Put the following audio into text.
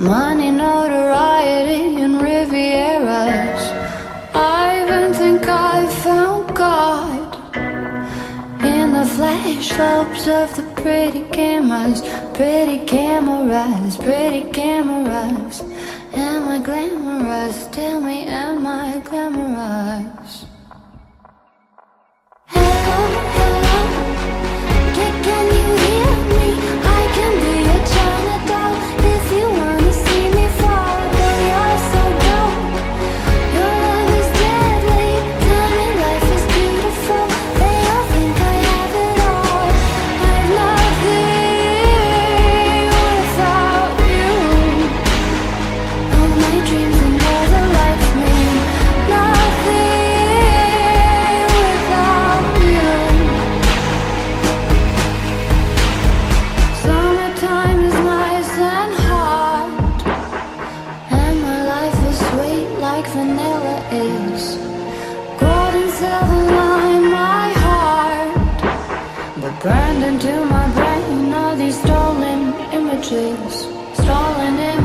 Money, notoriety, and Rivieras. I even think I found God in the flash lobes of the pretty cameras, pretty cameras, pretty cameras. Am I glamorous? Tell me, am I glamorous? stalling in.